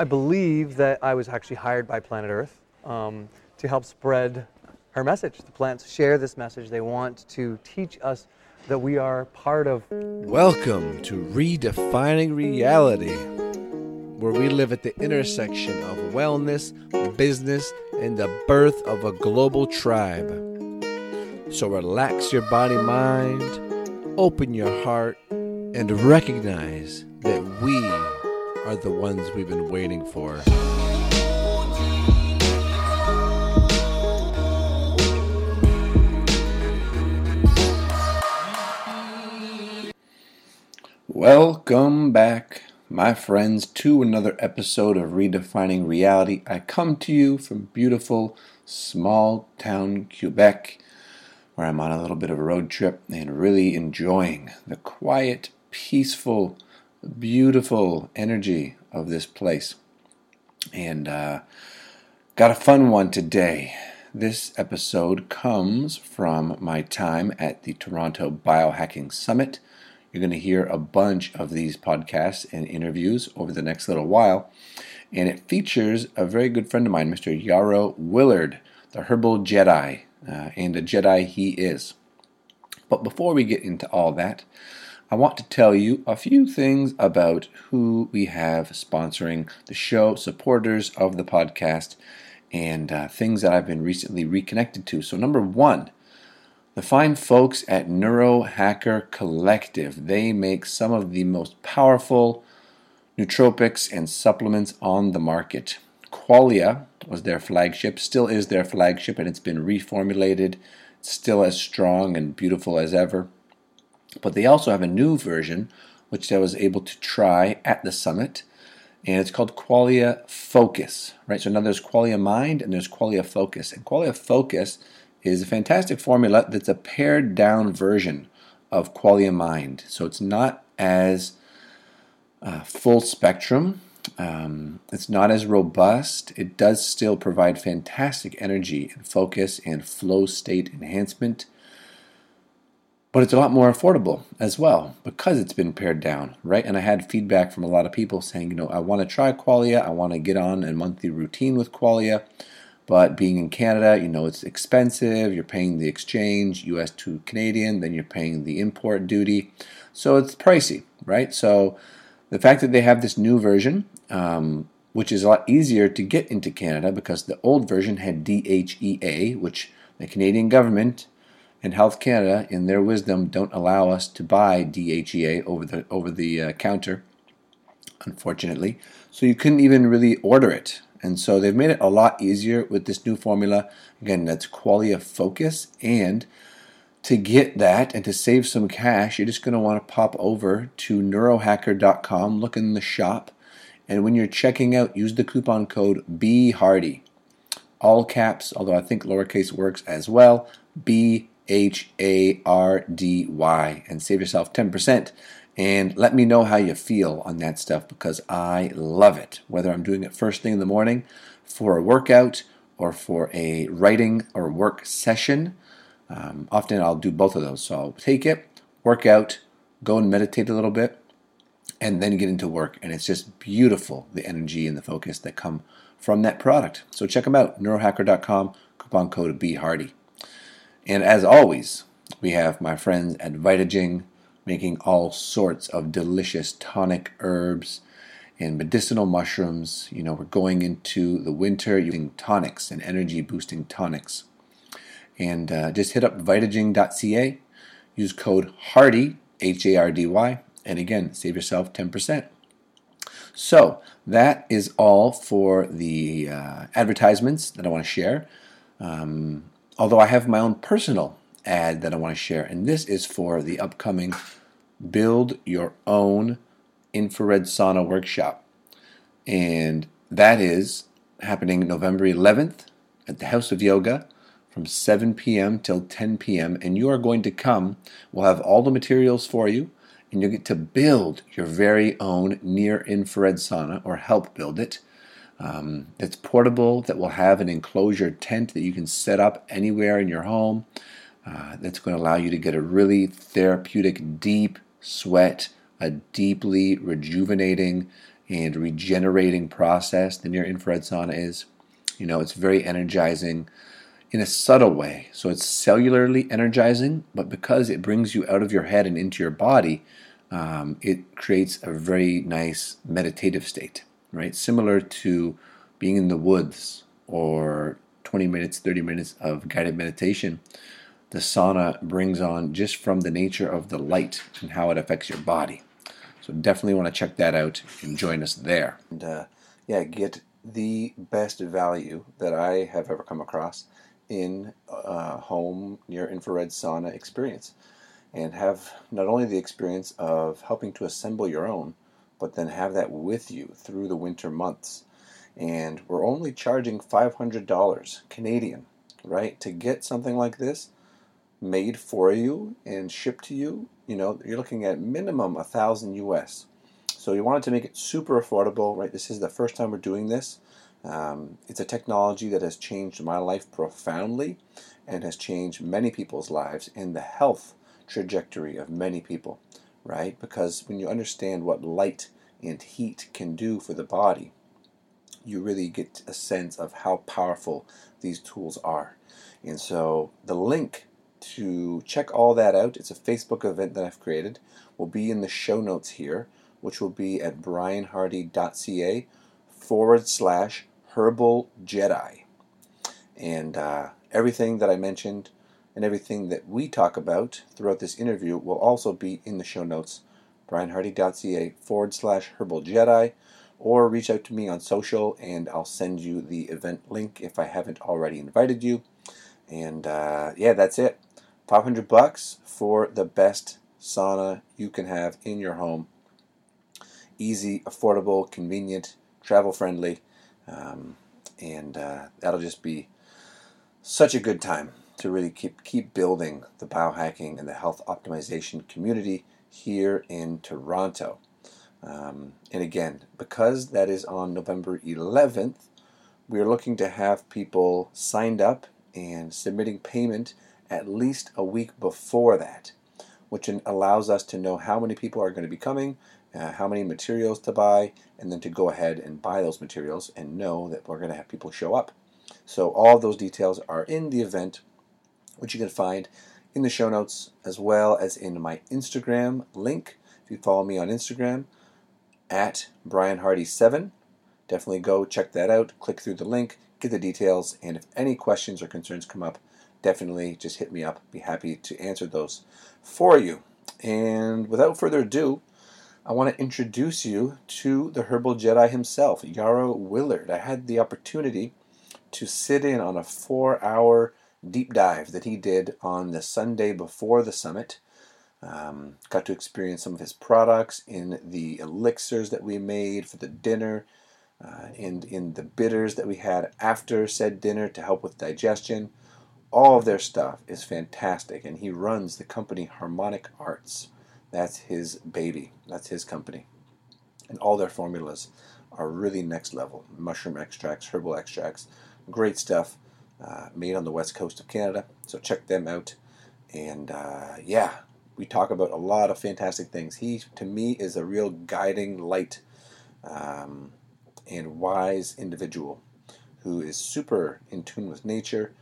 I believe that I was actually hired by Planet Earth um, to help spread her message. The plants share this message. They want to teach us that we are part of. Welcome to Redefining Reality, where we live at the intersection of wellness, business, and the birth of a global tribe. So relax your body mind, open your heart, and recognize that we are the ones we've been waiting for. Welcome back, my friends, to another episode of Redefining Reality. I come to you from beautiful small town Quebec, where I'm on a little bit of a road trip and really enjoying the quiet, peaceful, beautiful energy of this place. And uh, got a fun one today. This episode comes from my time at the Toronto Biohacking Summit you're going to hear a bunch of these podcasts and interviews over the next little while. And it features a very good friend of mine, Mr. Yarrow Willard, the Herbal Jedi, uh, and a Jedi he is. But before we get into all that, I want to tell you a few things about who we have sponsoring the show, supporters of the podcast, and uh, things that I've been recently reconnected to. So, number one, the fine folks at Neurohacker Collective, they make some of the most powerful nootropics and supplements on the market. Qualia was their flagship, still is their flagship, and it's been reformulated. Still as strong and beautiful as ever. But they also have a new version, which I was able to try at the summit, and it's called Qualia Focus. Right. So now there's Qualia Mind and there's Qualia Focus, and Qualia Focus is a fantastic formula that's a pared down version of Qualia Mind. So it's not as uh, full spectrum. Um, it's not as robust. It does still provide fantastic energy and focus and flow state enhancement. But it's a lot more affordable as well because it's been pared down, right? And I had feedback from a lot of people saying, you know, I want to try Qualia. I want to get on a monthly routine with Qualia. But being in Canada, you know, it's expensive. You're paying the exchange, US to Canadian, then you're paying the import duty. So it's pricey, right? So the fact that they have this new version, um, which is a lot easier to get into Canada because the old version had DHEA, which the Canadian government and Health Canada, in their wisdom, don't allow us to buy DHEA over the over the uh, counter, unfortunately. So you couldn't even really order it. And so they've made it a lot easier with this new formula. Again, that's Qualia Focus. And to get that and to save some cash, you're just going to want to pop over to neurohacker.com, look in the shop, and when you're checking out, use the coupon code BHARDY. All caps, although I think lowercase works as well. B H A R D Y, and save yourself 10% and let me know how you feel on that stuff because I love it. Whether I'm doing it first thing in the morning for a workout or for a writing or work session, um, often I'll do both of those. So I'll take it, work out, go and meditate a little bit, and then get into work. And it's just beautiful the energy and the focus that come from that product. So check them out, neurohacker.com, coupon code BHARDY. And as always, we have my friends at Vitaging making all sorts of delicious tonic herbs and medicinal mushrooms. You know, we're going into the winter using tonics and energy boosting tonics. And uh, just hit up vitaging.ca, use code HARDY, H A R D Y, and again, save yourself 10%. So, that is all for the uh, advertisements that I want to share. Um, although I have my own personal ad that I want to share, and this is for the upcoming Build Your Own Infrared Sauna Workshop. And that is happening November 11th at the House of Yoga from 7 p.m. till 10 p.m. And you are going to come. We'll have all the materials for you, and you'll get to build your very own near infrared sauna or help build it. Um, it's portable, that will have an enclosure tent that you can set up anywhere in your home. Uh, that's going to allow you to get a really therapeutic, deep sweat, a deeply rejuvenating and regenerating process the near infrared sauna is. You know, it's very energizing in a subtle way. So it's cellularly energizing, but because it brings you out of your head and into your body, um, it creates a very nice meditative state, right? Similar to being in the woods or 20 minutes, 30 minutes of guided meditation. The sauna brings on just from the nature of the light and how it affects your body. So definitely want to check that out and join us there. And uh, yeah, get the best value that I have ever come across in a home near infrared sauna experience and have not only the experience of helping to assemble your own, but then have that with you through the winter months. And we're only charging $500 Canadian, right, to get something like this made for you and shipped to you. You know, you're looking at minimum a thousand US. So you wanted to make it super affordable, right? This is the first time we're doing this. Um, it's a technology that has changed my life profoundly and has changed many people's lives and the health trajectory of many people, right? Because when you understand what light and heat can do for the body, you really get a sense of how powerful these tools are. And so the link to check all that out, it's a Facebook event that I've created, will be in the show notes here, which will be at brianhardy.ca forward slash Herbal Jedi. And uh, everything that I mentioned and everything that we talk about throughout this interview will also be in the show notes, brianhardy.ca forward slash Herbal Jedi, or reach out to me on social and I'll send you the event link if I haven't already invited you. And uh, yeah, that's it. 500 bucks for the best sauna you can have in your home. Easy, affordable, convenient, travel friendly. Um, and uh, that'll just be such a good time to really keep keep building the biohacking and the health optimization community here in Toronto. Um, and again, because that is on November 11th, we are looking to have people signed up and submitting payment at least a week before that, which allows us to know how many people are going to be coming uh, how many materials to buy, and then to go ahead and buy those materials and know that we're going to have people show up. So all those details are in the event, which you can find in the show notes as well as in my Instagram link. If you follow me on Instagram at Brian Hardy 7 definitely go check that out. Click through the link, get the details, and if any questions or concerns come up, definitely just hit me up. Be happy to answer those for you. And without further ado, I want to introduce you to the Herbal Jedi himself, Yarrow Willard. I had the opportunity to sit in on a four hour deep dive that he did on the Sunday before the summit. Um, got to experience some of his products in the elixirs that we made for the dinner uh, and in the bitters that we had after said dinner to help with digestion. All of their stuff is fantastic, and he runs the company Harmonic Arts. That's his baby. That's his company. And all their formulas are really next level. Mushroom extracts, herbal extracts, great stuff uh, made on the west coast of Canada. So check them out. And uh, yeah, we talk about a lot of fantastic things. He, to me, is a real guiding light um, and wise individual who is super in tune with nature,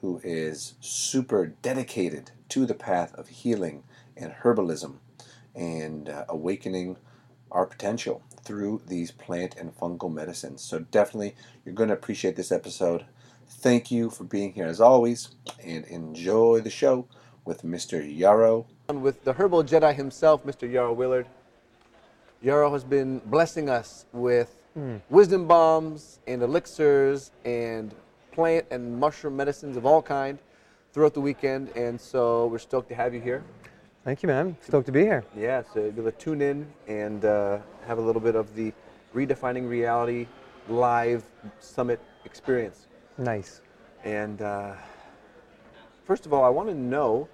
who is super dedicated to the path of healing and herbalism and uh, awakening our potential through these plant and fungal medicines. So, definitely, you're going to appreciate this episode. Thank you for being here as always, and enjoy the show with Mr. Yarrow. With the Herbal Jedi himself, Mr. Yarrow Willard. Yarrow has been blessing us with mm. wisdom bombs and elixirs and plant and mushroom medicines of all kind throughout the weekend, and so we're stoked to have you here. Thank you, man. Stoked to be here. Yeah, so be able to tune in and uh, have a little bit of the redefining reality live summit experience. Nice. And uh, first of all, I want to know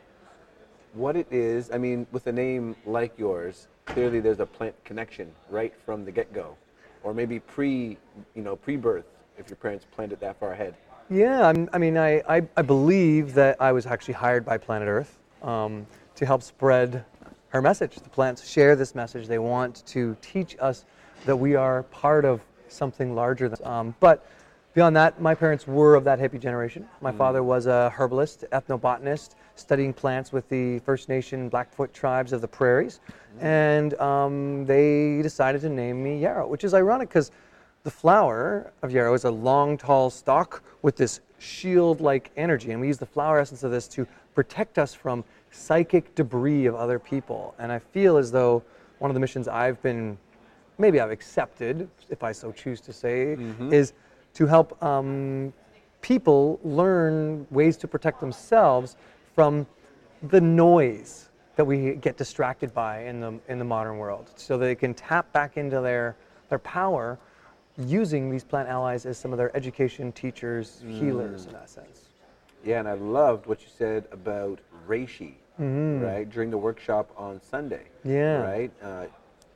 what it is. I mean, with a name like yours, clearly there's a plant connection right from the get-go, or maybe pre, you know, pre-birth if your parents planned it that far ahead. Yeah, I'm, i mean, I, I, I, believe that I was actually hired by Planet Earth. Um, to help spread her message. The plants share this message. They want to teach us that we are part of something larger. Than, um, but beyond that, my parents were of that hippie generation. My hmm. father was a herbalist, ethnobotanist, studying plants with the First Nation Blackfoot tribes of the prairies. Hmm. And um, they decided to name me Yarrow, which is ironic because the flower of yarrow is a long, tall stalk with this shield like energy. And we use the flower essence of this to protect us from psychic debris of other people. And I feel as though one of the missions I've been, maybe I've accepted, if I so choose to say, mm-hmm. is to help um, people learn ways to protect themselves from the noise that we get distracted by in the in the modern world, so they can tap back into their their power using these plant allies as some of their education teachers, healers in that sense. Yeah, and I loved what you said about reishi, right? During the workshop on Sunday. Mm-hmm. Yeah. Right. Uh,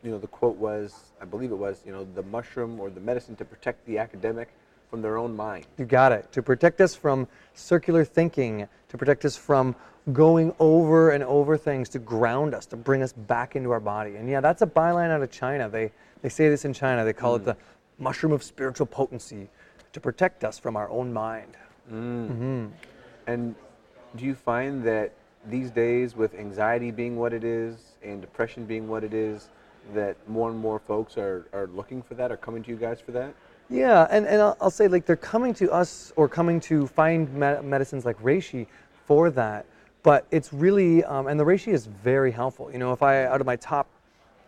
you know, the quote was, I believe it was, you know, the mushroom or the medicine to protect the academic from their own mind. You got it. To protect us from circular thinking, to protect us from going over and over things, to ground us, to bring us back into our body. And yeah, that's a byline out of China. They they say this in China. They call it the mushroom of spiritual potency, to protect us from our own mind. Mm. Mm-hmm. And do you find that these days, with anxiety being what it is and depression being what it is, that more and more folks are, are looking for that, are coming to you guys for that? Yeah, and, and I'll, I'll say like they're coming to us or coming to find me- medicines like reishi for that. But it's really, um, and the reishi is very helpful. You know, if I out of my top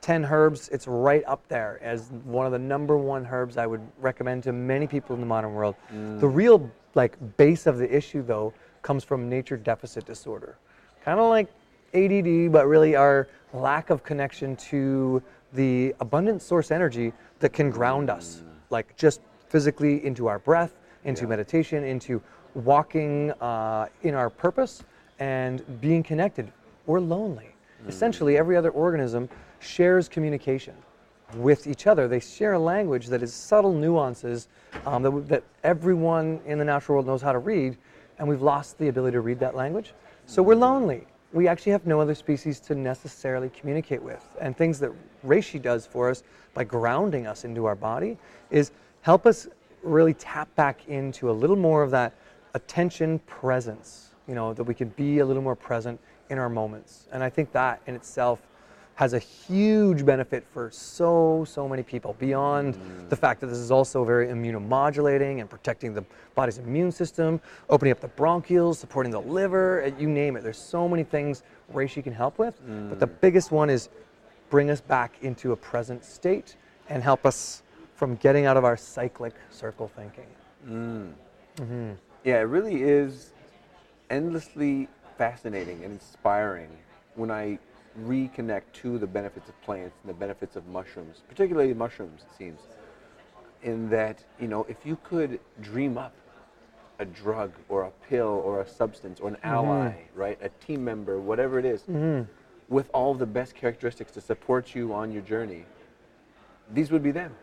10 herbs, it's right up there as one of the number one herbs I would recommend to many people in the modern world. The real like base of the issue though comes from nature deficit disorder. Kind of like ADD, but really our lack of connection to the abundant source energy that can ground us, like just physically into our breath, into meditation, into walking uh, in our purpose and being connected. We're lonely. Essentially, every other organism shares communication with each other. They share a language that is subtle nuances um, that, that everyone in the natural world knows how to read, and we've lost the ability to read that language. So we're lonely. We actually have no other species to necessarily communicate with. And things that reishi does for us by grounding us into our body is help us really tap back into a little more of that attention presence, you know, that we can be a little more present in our moments. And I think that in itself has a huge benefit for so so many people beyond the fact that this is also very immunomodulating and protecting the body's immune system opening up the bronchioles supporting the liver you name it. There's so many things reishi can help with. But the mm. biggest one is bring us back into a present state and help us from getting out of our cyclic circle thinking. Mm. Mm-hmm. Yeah, it really is endlessly fascinating and inspiring when I reconnect to the benefits of plants and the benefits of mushrooms, particularly mushrooms, it seems. In that, you know, if you could dream up a drug or a pill or a substance or an mm-hmm. ally, right, a team member, whatever it is, mm-hmm. With all the best characteristics to support you on your journey, these would be them.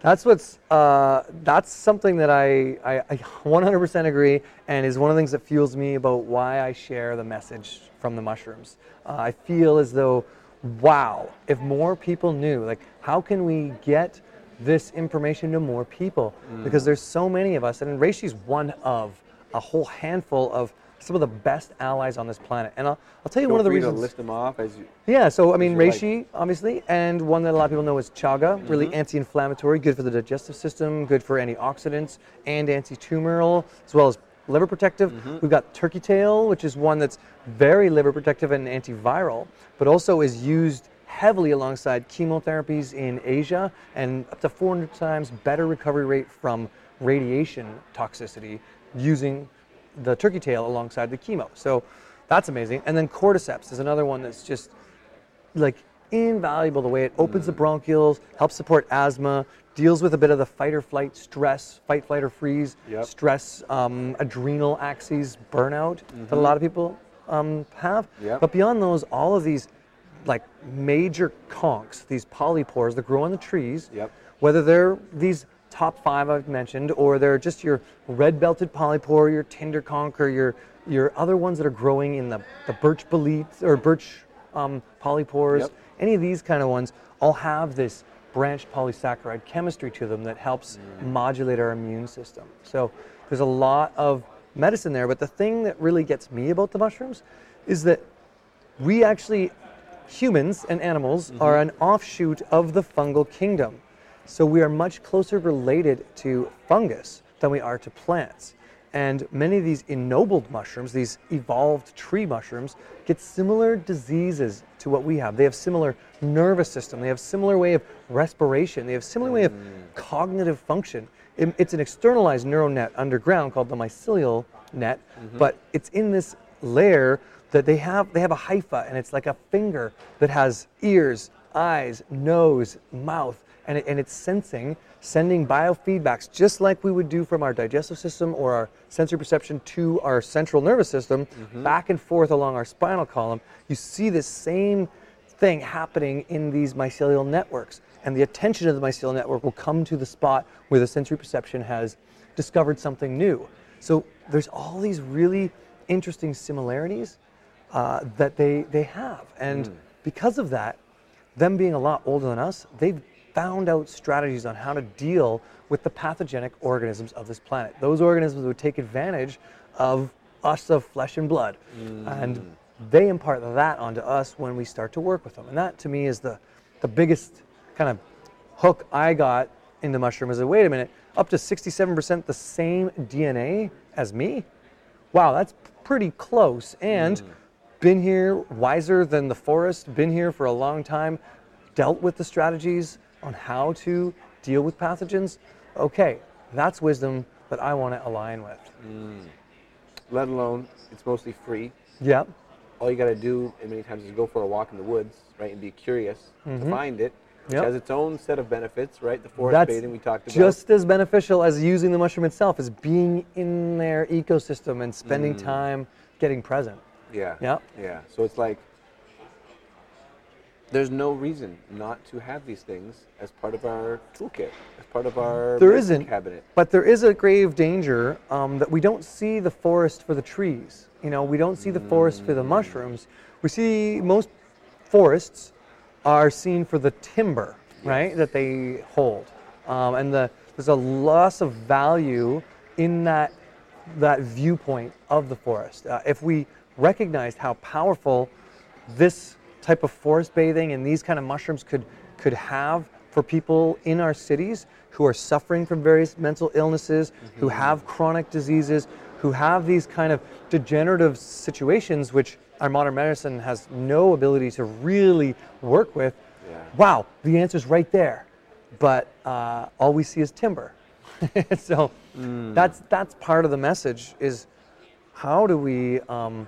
That's what's uh, that's something that I, I, I 100% agree and is one of the things that fuels me about why I share the message from the mushrooms. Uh, I feel as though, wow, if more people knew, like how can we get this information to more people? Because there's so many of us, and Reishi's one of a whole handful of some of the best allies on this planet. And I'll, I'll tell you Feel one of the free reasons. to list them off as you. Yeah, so I mean, you like. reishi, obviously, and one that a lot of people know is chaga, really Mm-hmm. anti-inflammatory, good for the digestive system, good for antioxidants and anti-tumoral, as well as liver protective. Mm-hmm. We've got turkey tail, which is one that's very liver protective and antiviral, but also is used heavily alongside chemotherapies in Asia and up to 400 times better recovery rate from radiation toxicity using the turkey tail alongside the chemo. So that's amazing. And then cordyceps is another one that's just like invaluable the way it opens the bronchioles, helps support asthma, deals with a bit of the fight or flight stress, fight, flight, or freeze, Yep. stress, um, adrenal axes, burnout that a lot of people um, have. Yep. But beyond those, all of these like major conks, these polypores that grow on the trees, Yep. whether they're these top five I've mentioned, or they're just your red belted polypore, your tinder conk, or your your other ones that are growing in the, the birch bolete or birch um, polypores, Yep. any of these kind of ones all have this branched polysaccharide chemistry to them that helps modulate our immune system. So there's a lot of medicine there, but the thing that really gets me about the mushrooms is that we actually, humans and animals, are an offshoot of the fungal kingdom. So we are much closer related to fungus than we are to plants. And many of these ennobled mushrooms, these evolved tree mushrooms, get similar diseases to what we have. They have similar nervous system. They have similar way of respiration. They have similar way of mm. cognitive function. It- it's an externalized neural net underground called the mycelial net, mm-hmm. but it's in this layer that they have. They have a hypha, and it's like a finger that has ears, eyes, nose, mouth, and, it, and it's sensing, sending biofeedbacks just like we would do from our digestive system or our sensory perception to our central nervous system, back and forth along our spinal column. You see this same thing happening in these mycelial networks, and the attention of the mycelial network will come to the spot where the sensory perception has discovered something new. So there's all these really interesting similarities uh, that they, they have. And because of that, them being a lot older than us, they've found out strategies on how to deal with the pathogenic organisms of this planet. Those organisms would take advantage of us of flesh and blood. And mm. they impart that onto us when we start to work with them. And that to me is the, the biggest kind of hook I got into mushroom is that wait a minute, up to 67% the same DNA as me? Wow, that's pretty close. And mm. been here wiser than the forest, been here for a long time, dealt with the strategies on how to deal with pathogens. Okay, that's wisdom that I want to align with. Mm. Let alone it's mostly free. Yep. All you got to do, and many times, is go for a walk in the woods, right, and be curious to mm-hmm. find it. Which Yep. has its own set of benefits, right? The forest That's bathing we talked about. just as beneficial as using the mushroom itself, is being in their ecosystem and spending mm. time getting present. Yeah. Yep. Yeah. So it's like there's no reason not to have these things as part of our toolkit, as part of our There isn't, cabinet. but there is a grave danger um, that we don't see the forest for the trees. You know, we don't see the forest for the mushrooms. We see most forests are seen for the timber, right, that they hold, um, and the, there's a loss of value in that that viewpoint of the forest. Uh, if we recognized how powerful this type of forest bathing and these kind of mushrooms could could have for people in our cities who are suffering from various mental illnesses, who have chronic diseases, who have these kind of degenerative situations which our modern medicine has no ability to really work with. Yeah. Wow, the answer's right there, but uh, all we see is timber. so that's that's part of the message is how do we um,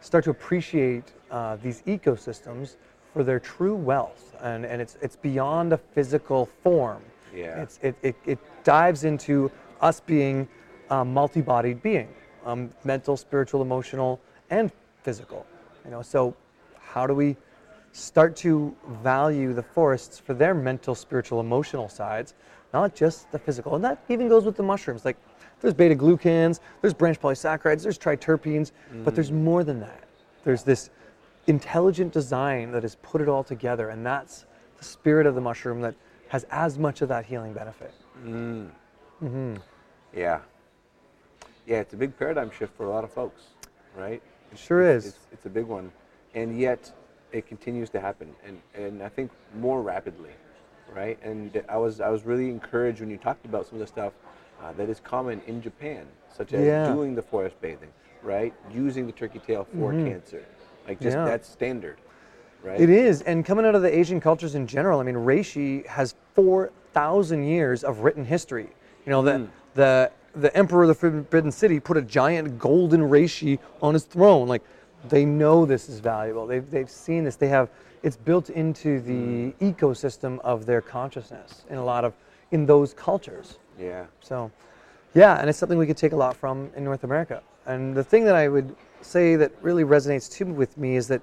start to appreciate uh, these ecosystems for their true wealth and, and it's it's beyond a physical form. Yeah. it's it, it, it dives into us being a multi-bodied being um, mental spiritual emotional and physical you know? So how do we start to value the forests for their mental spiritual emotional sides not just the physical? And that even goes with the mushrooms. Like there's beta glucans there's branch polysaccharides there's triterpenes but there's more than that. There's this intelligent design that has put it all together and that's the spirit of the mushroom that has as much of that healing benefit Mm-hmm. Yeah. Yeah, it's a big paradigm shift for a lot of folks, right? It sure it's, is. It's, it's a big one, and yet it continues to happen, and, and I think more rapidly, right? And I was I was really encouraged when you talked about some of the stuff uh, that is common in Japan, such as Yeah. doing the forest bathing, right? Using the turkey tail for cancer, like just. Yeah. that's standard, right? It is, and coming out of the Asian cultures in general, I mean, reishi has four thousand years of written history. You know, the hmm. the the emperor of the Forbidden City put a giant golden reishi on his throne. Like, they know this is valuable. They've they've seen this. They have it's built into the hmm. ecosystem of their consciousness in a lot of in those cultures. Yeah. So, yeah, and it's something we could take a lot from in North America. And the thing that I would say that really resonates too with me is that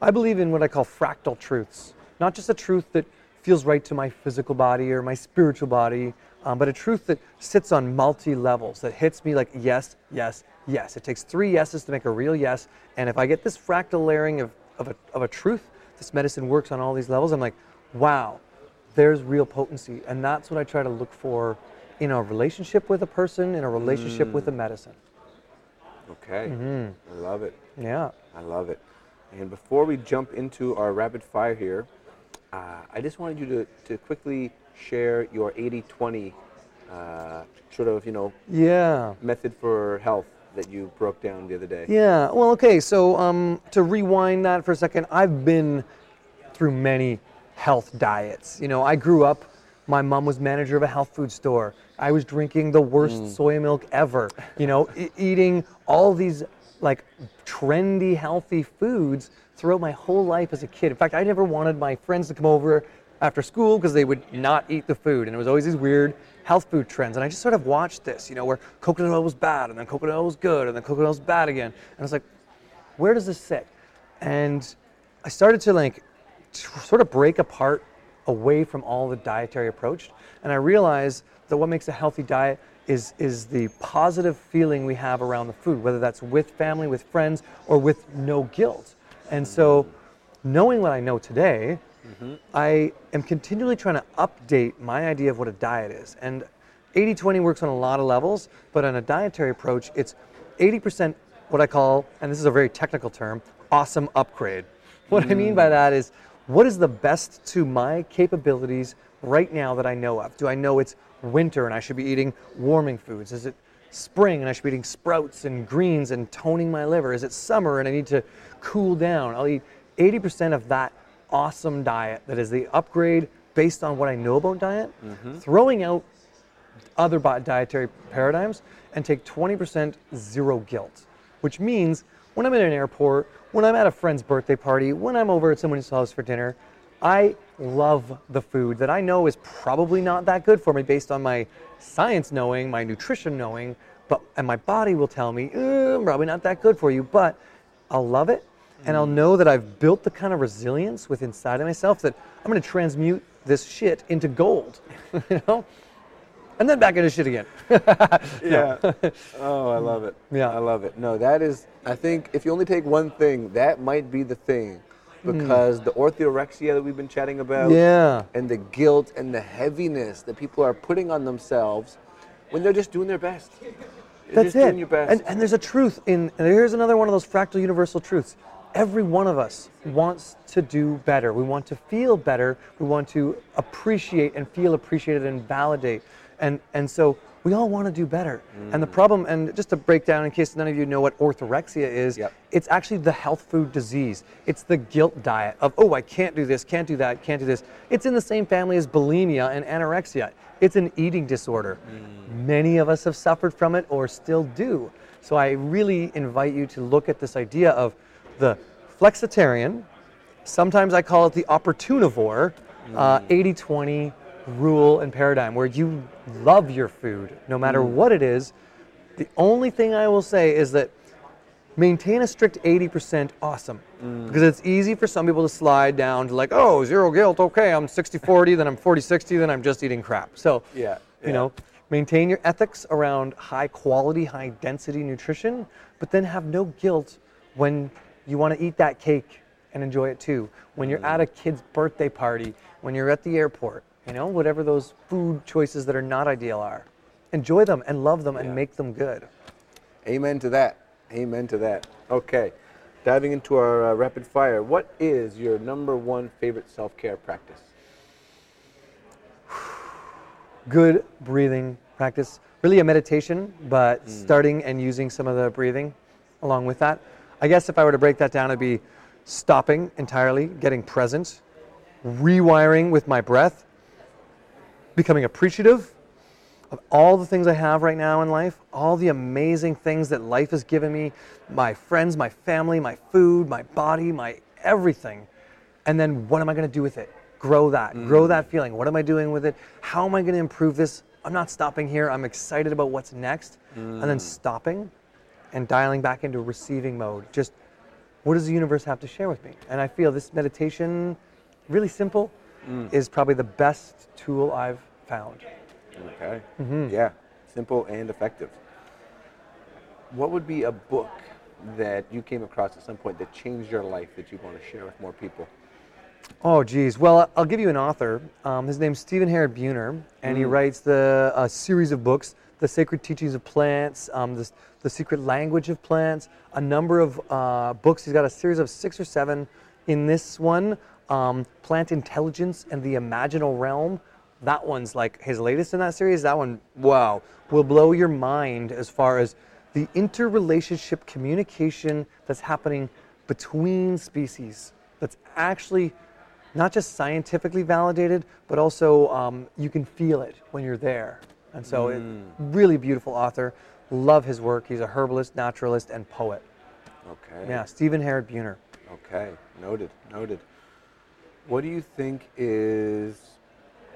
I believe in what I call fractal truths, not just a truth that feels right to my physical body or my spiritual body, um, but a truth that sits on multi levels, that hits me like yes, yes, yes. It takes three yeses to make a real yes. And if I get this fractal layering of, of, a, of a truth, this medicine works on all these levels, I'm like, wow, there's real potency. And that's what I try to look for in a relationship with a person, in a relationship with a medicine. Okay. I love it. Yeah. I love it. And before we jump into our rapid fire here, uh, I just wanted you to, to quickly share your 80-20 uh, sort of, you know, Yeah. method for health that you broke down the other day. Yeah. Well, okay. So um, to rewind that for a second, I've been through many health diets. You know, I grew up. My mom was manager of a health food store. I was drinking the worst mm. soy milk ever. You know, e- eating all these like trendy, healthy foods throughout my whole life as a kid. In fact, I never wanted my friends to come over after school because they would not eat the food, and it was always these weird health food trends. And I just sort of watched this, you know, where coconut oil was bad, and then coconut oil was good, and then coconut oil was bad again. And I was like, where does this sit? And I started to like sort of break apart away from all the dietary approach, and I realized that what makes a healthy diet is is the positive feeling we have around the food, whether that's with family, with friends, or with no guilt. And so, knowing what I know today, mm-hmm. I am continually trying to update my idea of what a diet is. And 80 20 works on a lot of levels, but on a dietary approach, it's 80% what I call, and this is a very technical term, awesome upgrade. What I mean by mm. that is what is the best to my capabilities right now that I know of? Do I know it's winter and I should be eating warming foods? Is it spring and I should be eating sprouts and greens and toning my liver? Is it summer and I need to cool down? I'll eat 80% of that awesome diet that is the upgrade based on what I know about diet, mm-hmm. throwing out other dietary paradigms and take 20% zero guilt, which means when I'm in an airport, when I'm at a friend's birthday party, when I'm over at someone's house for dinner, I love the food that I know is probably not that good for me based on my science knowing, my nutrition knowing, but and my body will tell me, "Uh, probably not that good for you, but I'll love it and I'll know that I've built the kind of resilience within inside of myself that I'm going to transmute this shit into gold, you know? And then back into shit again. Yeah. oh, I love it. Yeah. I love it. No, that is, I think if you only take one thing, that might be the thing. Because the orthorexia that we've been chatting about, Hmm. Yeah. and the guilt and the heaviness that people are putting on themselves when they're just doing their best. You're That's just it. doing your best. And, and there's a truth in, and here's another one of those fractal universal truths. Every one of us wants to do better. We want to feel better. We want to appreciate and feel appreciated and validate. And, and so we all want to do better. And Mm. the problem, and just to break down in case none of you know what orthorexia is, Yep. it's actually the health food disease. It's the guilt diet of, oh, I can't do this, can't do that, can't do this. It's in the same family as bulimia and anorexia. It's an eating disorder. Many of us have suffered from it or still do. So I really invite you to look at this idea of the flexitarian, sometimes I call it the opportunivore, uh, 80 20 rule and paradigm, where you love your food no matter mm. what it is. The only thing I will say is that maintain a strict 80% awesome. Mm. Because it's easy for some people to slide down to like oh zero guilt okay i'm 60 40 then i'm 40 60 then i'm just eating crap. So Yeah, you know maintain your ethics around high quality high density nutrition but then have no guilt when you want to eat that cake and enjoy it too. When you're at mm. a kid's birthday party when you're at the airport you know whatever those food choices that are not ideal are enjoy them and love them Yeah. and make them good Amen to that. Amen to that. Okay. Diving into our uh, rapid fire, what is your number one favorite self care practice? good breathing practice. Really a meditation, but starting and using some of the breathing along with that. I guess if I were to break that down, it'd be stopping entirely, getting present, rewiring with my breath, becoming appreciative of all the things I have right now in life, all the amazing things that life has given me my friends, my family, my food, my body, my everything. And then what am I going to do with it? Grow that, grow mm. that feeling. What am I doing with it? How am I going to improve this? I'm not stopping here. I'm excited about what's next. And then mm. stopping and dialing back into receiving mode. Just what does the universe have to share with me? And I feel this meditation, really simple, is probably the best tool I've found. Okay. Yeah. Simple and effective. What would be a book that you came across at some point that changed your life that you want to share with more people? Oh, geez. Well, I'll give you an author. Um, his name's Stephen Harrod Buhner, and he writes the a series of books, "The Sacred Teachings of Plants," um, the, "The Secret Language of Plants," a number of uh, books. He's got a series of six or seven. In this one, um, "Plant Intelligence and the Imaginal Realm." That one's like his latest in that series. That one, wow, will blow your mind as far as the interrelationship communication that's happening between species. That's actually not just scientifically validated, but also um, you can feel it when you're there. And so, it, really beautiful author. Love his work. He's a herbalist, naturalist, and poet. Okay. Yeah, Stephen Harrod Buhner. Okay. Noted. Noted. What do you think is?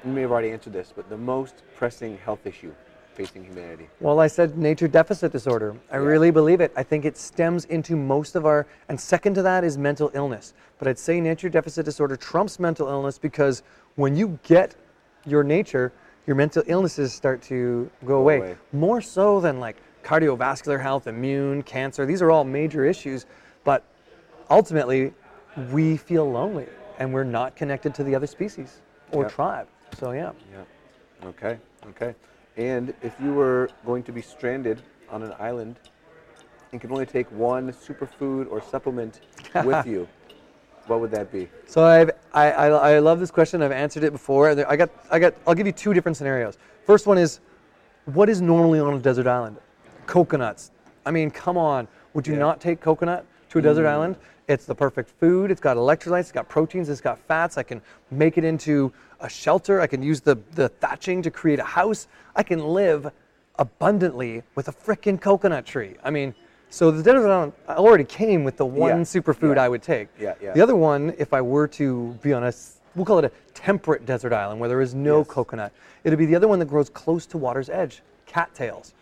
You may have already answered this, but the most pressing health issue facing humanity. Well, I said nature deficit disorder. I really believe it. I think it stems into most of our, and second to that is mental illness. But I'd say nature deficit disorder trumps mental illness because when you get your nature, your mental illnesses start to go away. away. More so than like cardiovascular health, immune, cancer. These are all major issues. But ultimately, we feel lonely and we're not connected to the other species or Yep. tribe. So, yeah. Yeah. Okay. Okay. And if you were going to be stranded on an island and could only take one superfood or supplement with you, what would that be? So I've, I, I, I love this question. I've answered it before. I got, I got, I'll give you two different scenarios. First one is, what is normally on a desert island? Coconuts. I mean, come on. Would you Yeah. not take coconut to a desert mm. island? It's the perfect food. It's got electrolytes. It's got proteins. It's got fats. I can make it into a shelter. I can use the, the thatching to create a house. I can live abundantly with a frickin' coconut tree. I mean, so the desert island already came with the one Yeah. superfood Yeah. I would take. Yeah, yeah. The other one, if I were to be on a, we'll call it a temperate desert island where there is no Yes. coconut, it'd be the other one that grows close to water's edge, cattails.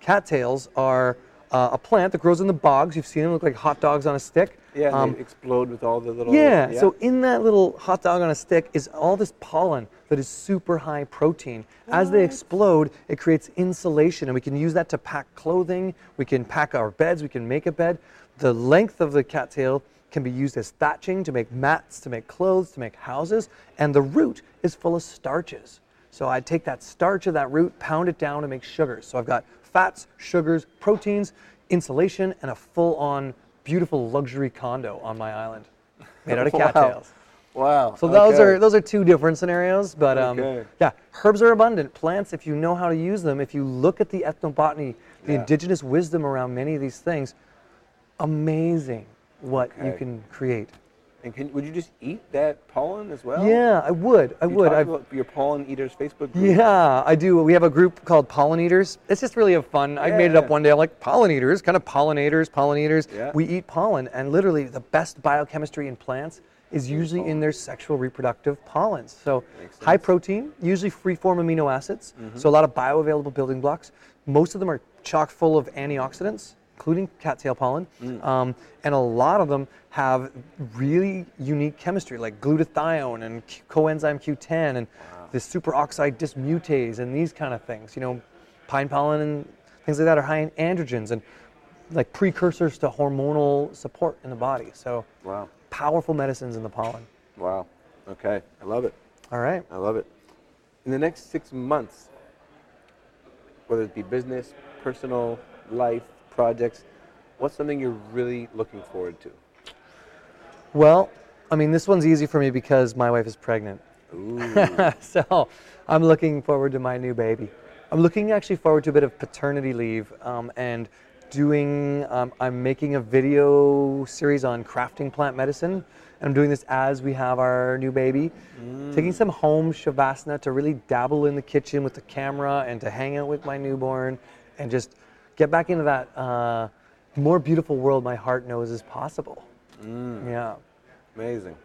Cattails are uh, a plant that grows in the bogs. You've seen them look like hot dogs on a stick. Yeah, Um, they explode with all the little. yeah, so in that little hot dog on a stick is all this pollen that is super high protein. As they explode, it creates insulation, and we can use that to pack clothing. We can pack our beds. We can make a bed. The length of the cattail can be used as thatching to make mats, to make clothes, to make houses, and the root is full of starches. So I take that starch of that root, pound it down and make sugars. So I've got fats, sugars, proteins, insulation, and a full-on beautiful luxury condo on my island made out of Wow. cattails. Wow. So those okay. are those are two different scenarios, but um, Okay. yeah, herbs are abundant. Plants, if you know how to use them, if you look at the ethnobotany, the Yeah. indigenous wisdom around many of these things, amazing what you can create. And can, would you just eat that pollen as well? Yeah, I would. I You would. I've, about your pollen eaters Facebook group. Yeah, I do. We have a group called Pollen Eaters. It's just really a fun. I made it up one day. I'm like pollen eaters, kind of pollinators, pollinators. Yeah. We eat pollen, and literally the best biochemistry in plants is usually in their sexual reproductive pollens. So high protein, usually free form amino acids. Mm-hmm. So a lot of bioavailable building blocks. Most of them are chock full of antioxidants, including cattail pollen, um, and a lot of them have really unique chemistry, like glutathione and Q- coenzyme Q10 and the superoxide dismutase and these kind of things. You know, pine pollen and things like that are high in androgens and like precursors to hormonal support in the body. So Wow. powerful medicines in the pollen. Wow. Okay. I love it. All right. I love it. In the next six months, whether it be business, personal, life, projects, what's something you're really looking forward to? Well, I mean, this one's easy for me because my wife is pregnant. Ooh. so I'm looking forward to my new baby. I'm looking actually forward to a bit of paternity leave um, and doing, um, I'm making a video series on crafting plant medicine. And I'm doing this as we have our new baby. Taking some home shavasana to really dabble in the kitchen with the camera and to hang out with my newborn and just get back into that uh, more beautiful world my heart knows is possible. Yeah. Amazing.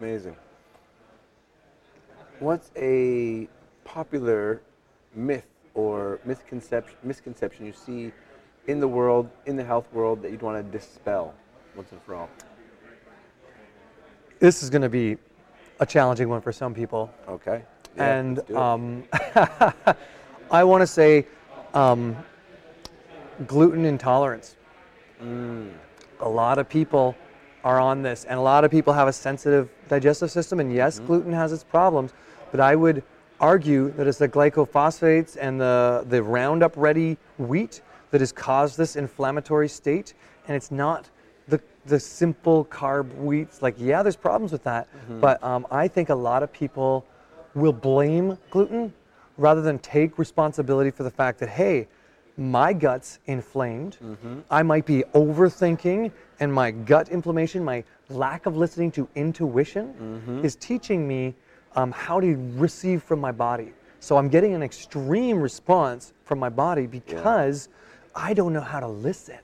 Amazing. What's a popular myth or misconception, misconception you see in the world, in the health world, that you'd want to dispel once and for all? This is going to be a challenging one for some people. Okay. Yeah, and let's do it. um, I want to say um, gluten intolerance. Mm. A lot of people are on this, and a lot of people have a sensitive digestive system, and yes, gluten has its problems, but I would argue that it's the glycophosphates and the, the Roundup ready wheat that has caused this inflammatory state, and it's not the, the simple carb wheats. Like, yeah, there's problems with that, but um, I think a lot of people will blame gluten rather than take responsibility for the fact that, hey, my gut's inflamed. Mm-hmm. I might be overthinking, and my gut inflammation, my lack of listening to intuition, mm-hmm. is teaching me um, how to receive from my body. So I'm getting an extreme response from my body because I don't know how to listen,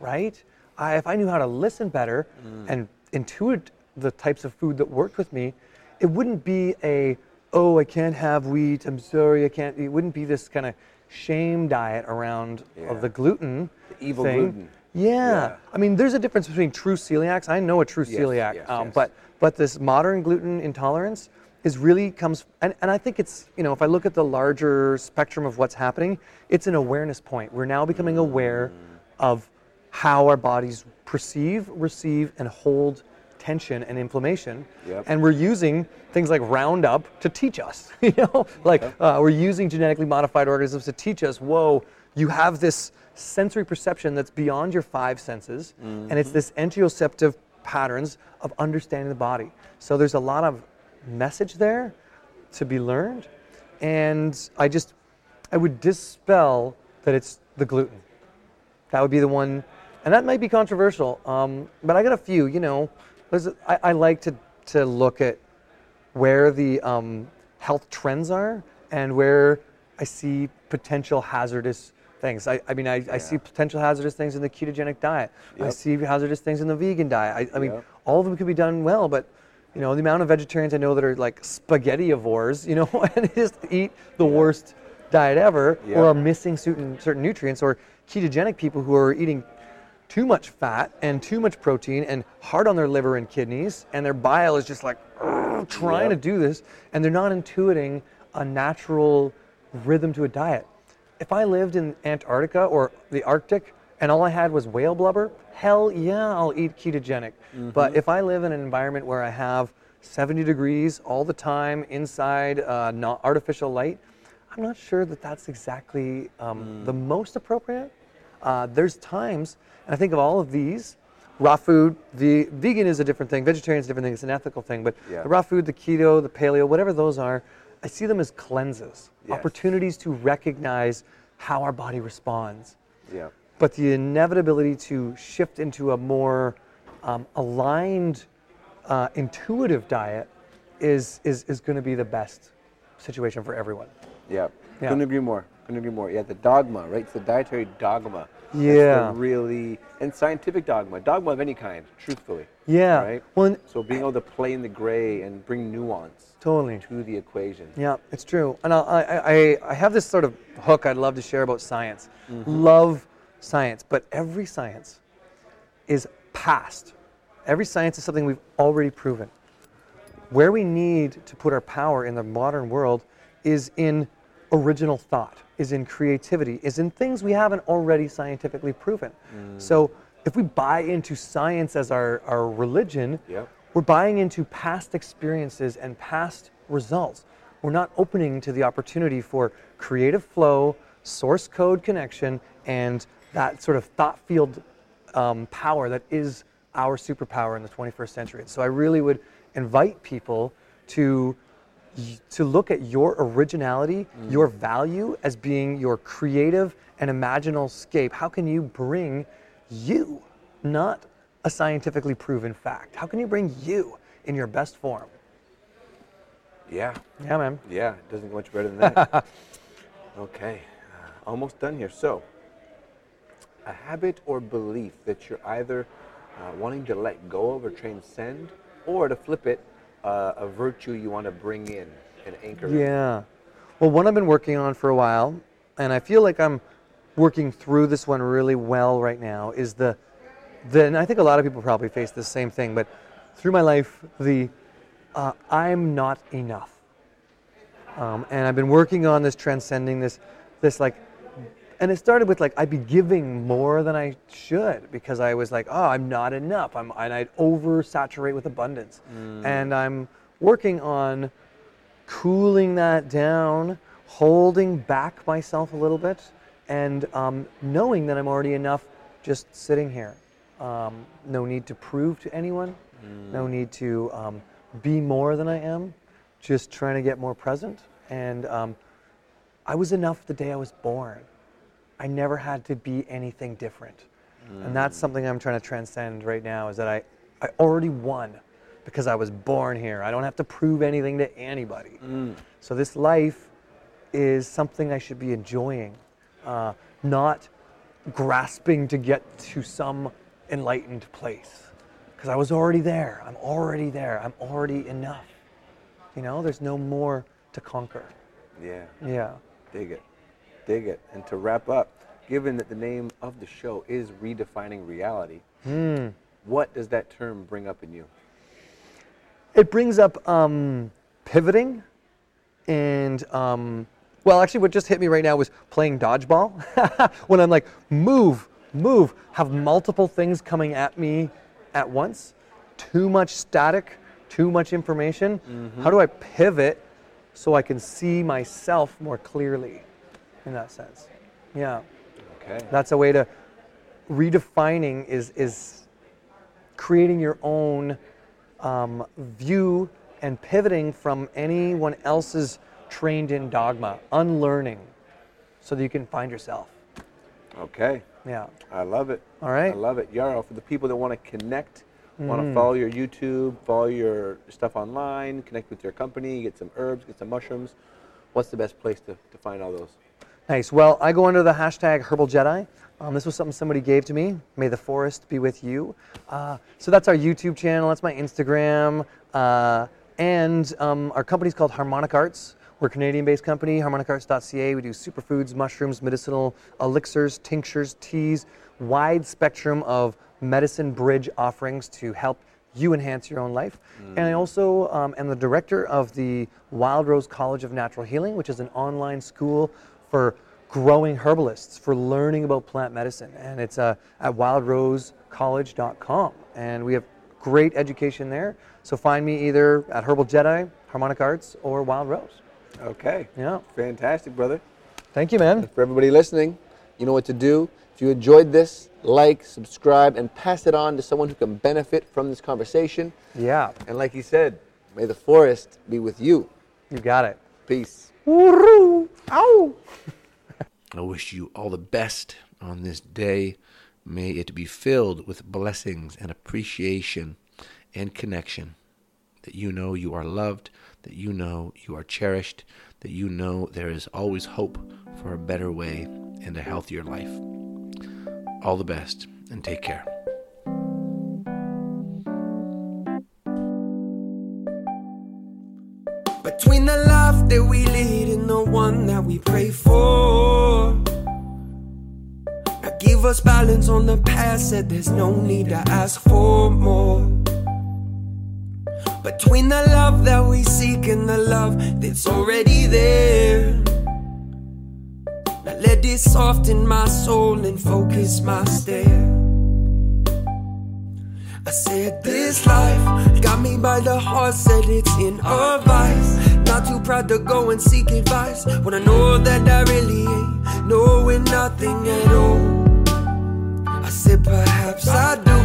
right? I, if I knew how to listen better mm. and intuit the types of food that worked with me, it wouldn't be a, oh, I can't have wheat, I'm sorry, I can't, it wouldn't be this kind of shame diet around of the gluten. The evil thing. gluten. Yeah. Yeah. I mean, there's a difference between true celiacs. I know a true Yes, celiac, yes, um, yes. but but this modern gluten intolerance is really comes, and, and I think it's you know if I look at the larger spectrum of what's happening, it's an awareness point. We're now becoming aware of how our bodies perceive, receive, and hold tension and inflammation, Yep. and we're using things like Roundup to teach us. You know, like uh, we're using genetically modified organisms to teach us. Whoa, you have this sensory perception that's beyond your five senses, and it's this interoceptive patterns of understanding the body. So there's a lot of message there to be learned, and I just I would dispel that it's the gluten. That would be the one, and that might be controversial. Um, but I got a few. You know, I, I like to to look at where the um, health trends are and where I see potential hazardous things. I, I mean, I, I see potential hazardous things in the ketogenic diet. I see hazardous things in the vegan diet. I, I mean, Yep. all of them could be done well, but you know, the amount of vegetarians I know that are like spaghettiivores, you know, and just eat the worst diet ever, Yep. or are missing certain certain nutrients, or ketogenic people who are eating too much fat and too much protein and hard on their liver and kidneys, and their bile is just like trying Yep. to do this, and they're not intuiting a natural rhythm to a diet. If I lived in Antarctica or the Arctic and all I had was whale blubber, hell yeah, I'll eat ketogenic. But if I live in an environment where I have 70 degrees all the time inside uh, not artificial light, I'm not sure that that's exactly um, the most appropriate. Uh, there's times, and I think of all of these, raw food, the vegan is a different thing, vegetarian is a different thing, it's an ethical thing, but Yeah. the raw food, the keto, the paleo, whatever those are, I see them as cleanses, Yes. opportunities to recognize how our body responds. Yeah. But the inevitability to shift into a more um, aligned, uh, intuitive diet is, is, is going to be the best situation for everyone. Yeah. Yeah. Couldn't agree more. Couldn't agree more. Yeah, the dogma, right? It's the dietary dogma. Yeah. really and scientific dogma, dogma of any kind, truthfully. Yeah. Right. Well, so being able to play in the gray and bring nuance Totally. to the equation. Yeah, it's true. And I, I, I, I have this sort of hook I'd love to share about science. Mm-hmm. Love science, but every science is past. Every science is something we've already proven. Where we need to put our power in the modern world is in original thought, is in creativity, is in things we haven't already scientifically proven. So if we buy into science as our, our religion, Yep. we're buying into past experiences and past results. We're not opening to the opportunity for creative flow, source code connection, and that sort of thought field um, power that is our superpower in the 21st century. And so I really would invite people to to look at your originality, your value as being your creative and imaginal scape. How can you bring you, not a scientifically proven fact? How can you bring you in your best form? Yeah. Yeah, man. Yeah. It doesn't get much better than that. okay. Uh, almost done here. So, a habit or belief that you're either uh, wanting to let go of or transcend, or to flip it, uh, a virtue you want to bring in and anchor. Yeah. Well, one I've been working on for a while, and I feel like I'm working through this one really well right now, is the, the and I think a lot of people probably face the same thing, but through my life, the uh, I'm not enough. Um, and I've been working on this transcending this, this like and it started with like I'd be giving more than I should because I was like, oh, I'm not enough. I'm and I'd oversaturate with abundance, and I'm working on cooling that down, holding back myself a little bit, and um, knowing that I'm already enough just sitting here. Um, no need to prove to anyone, no need to um, be more than I am, just trying to get more present. And um, I was enough the day I was born. I never had to be anything different. And that's something I'm trying to transcend right now is that I, I already won because I was born here. I don't have to prove anything to anybody. So this life is something I should be enjoying, uh, not grasping to get to some enlightened place. Because I was already there. I'm already there. I'm already enough. You know, there's no more to conquer. Yeah. Yeah. Dig it. Dig it. And to wrap up, given that the name of the show is Redefining Reality, what does that term bring up in you? It brings up um, pivoting and, um, well, actually, what just hit me right now was playing dodgeball. when I'm like, move, move, have multiple things coming at me at once, too much static, too much information. How do I pivot so I can see myself more clearly in that sense? Yeah. Okay. That's a way to redefining is is creating your own um, view and pivoting from anyone else's trained in dogma, unlearning, so that you can find yourself. Okay. Yeah. I love it. All right. I love it. Yarrow, for the people that want to connect, want Mm. to follow your YouTube, follow your stuff online, connect with your company, get some herbs, get some mushrooms, what's the best place to, to find all those? Nice. Well, I go under the hashtag Herbal Jedi. Um, this was something somebody gave to me. May the forest be with you. Uh, so that's our YouTube channel. That's my Instagram. Uh, and um, our company's called Harmonic Arts. We're a Canadian-based company, harmonicarts.ca. We do superfoods, mushrooms, medicinal elixirs, tinctures, teas, wide spectrum of medicine bridge offerings to help you enhance your own life. And I also um, am the director of the Wild Rose College of Natural Healing, which is an online school for growing herbalists, for learning about plant medicine. And it's uh, at wildrosecollege.com. And we have great education there. So find me either at Herbal Jedi, Harmonic Arts, or Wild Rose. Okay. Yeah. Fantastic, brother. Thank you, man. For everybody listening, you know what to do. If you enjoyed this, like, subscribe, and pass it on to someone who can benefit from this conversation. Yeah, And like he said, may the forest be with you. you got it. Peace. Woo-hoo. Ow! I wish you all the best on this day. May it be filled with blessings and appreciation and connection. That you know you are loved, that you know you are cherished, that you know there is always hope for a better way and a healthier life. All the best and take care. Between the life that we lead the one that we pray for. Now give us balance on the path, said there's no need to ask for more. Between the love that we seek and the love that's already there. Now let it soften my soul and focus my stare. I said this life got me by the heart, said it's in our vice. Not too proud to go and seek advice when I know that I really ain't knowing nothing at all. I said perhaps I do.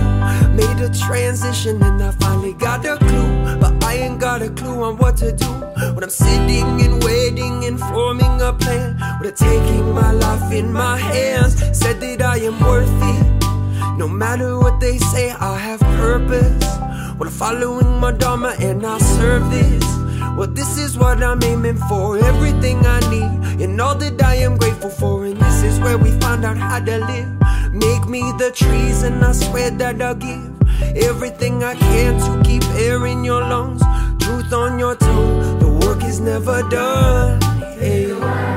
Made a transition and I finally got a clue, but I ain't got a clue on what to do. When I'm sitting and waiting and forming a plan, with taking my life in my hands, said that I am worth it. No matter what they say, I have purpose. When I'm following my dharma and I serve this. Well, this is what I'm aiming for. Everything I need and all that I am grateful for. And this is where we find out how to live. Make me the trees, and I swear that I'll give everything I can to keep air in your lungs, truth on your tongue. The work is never done. Hey.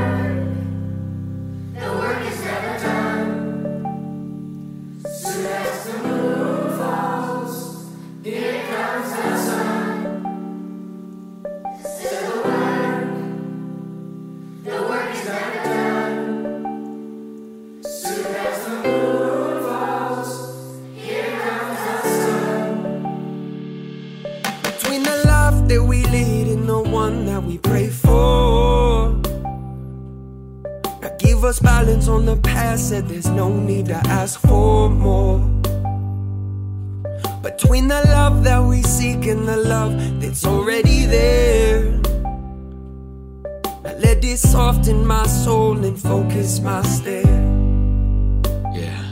Us balance on the past, said there's no need to ask for more. Between the love that we seek and the love that's already there. I let it soften my soul and focus my stare. Yeah,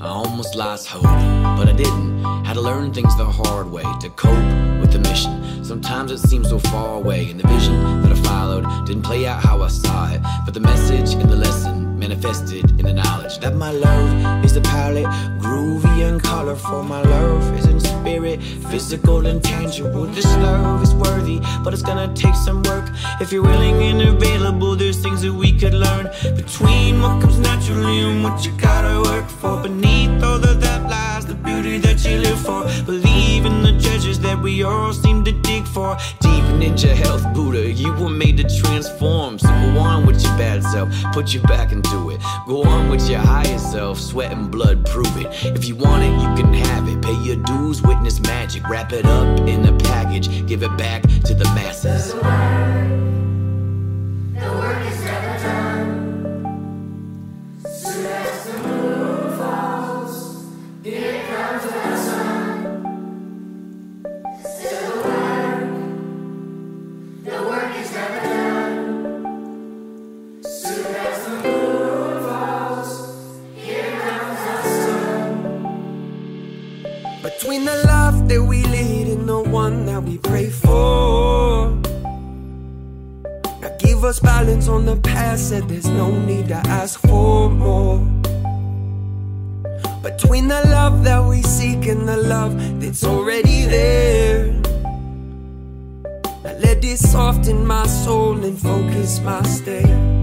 I almost lost hope, but I didn't. Had to learn things the hard way to cope the mission. Sometimes it seems so far away, and the vision that I followed didn't play out how I saw it. But the message and the lesson manifested in the knowledge that my love is the palette, groovy and colorful. My love is in spirit, physical and tangible. This love is worthy, but it's gonna take some work. If you're willing and available, there's things that we could learn between what comes naturally and what you gotta work for. Beneath all of that lies the beauty that you live for. Believe in the treasures that we all seem to dig for. Deep ninja health, Buddha, you were made to transform. So go on with your bad self, put your back into it. Go on with your higher self, sweat and blood, prove it. If you want it, you can have it. Pay your dues, witness magic. Wrap it up in a package, give it back to the masses. Balance on the past, said there's no need to ask for more. Between the love that we seek and the love that's already there. Now let it soften my soul and focus my stare.